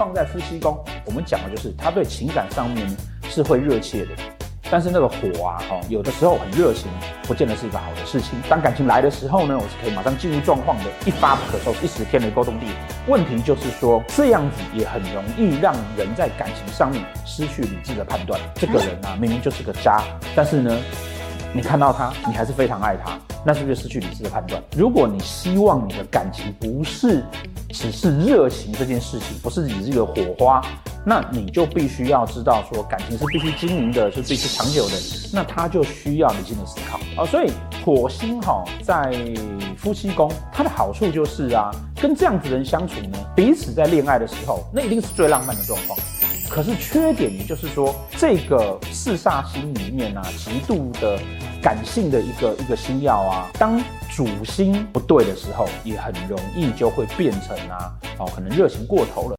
放在夫妻宫，我们讲的就是他对情感上面是会热切的。但是那个火啊，哈，有的时候很热情，不见得是一个好的事情。当感情来的时候呢，我是可以马上进入状况的，一发不可收拾，一时天雷勾动地火。问题就是说，这样子也很容易让人在感情上面失去理智的判断。这个人啊，明明就是个渣，但是呢，你看到他，你还是非常爱他，那是不是失去理智的判断？如果你希望你的感情不是只是热情这件事情，不是只是一个火花。那你就必须要知道，说感情是必须经营的，是必须长久的。那他就需要理性的思考啊。所以火星哈在夫妻宫，它的好处就是啊，跟这样子的人相处呢，彼此在恋爱的时候，那一定是最浪漫的状况。可是缺点也就是说，这个四煞星里面啊，极度的感性的一个一个星耀啊，当主星不对的时候，也很容易就会变成啊，哦，可能热情过头了。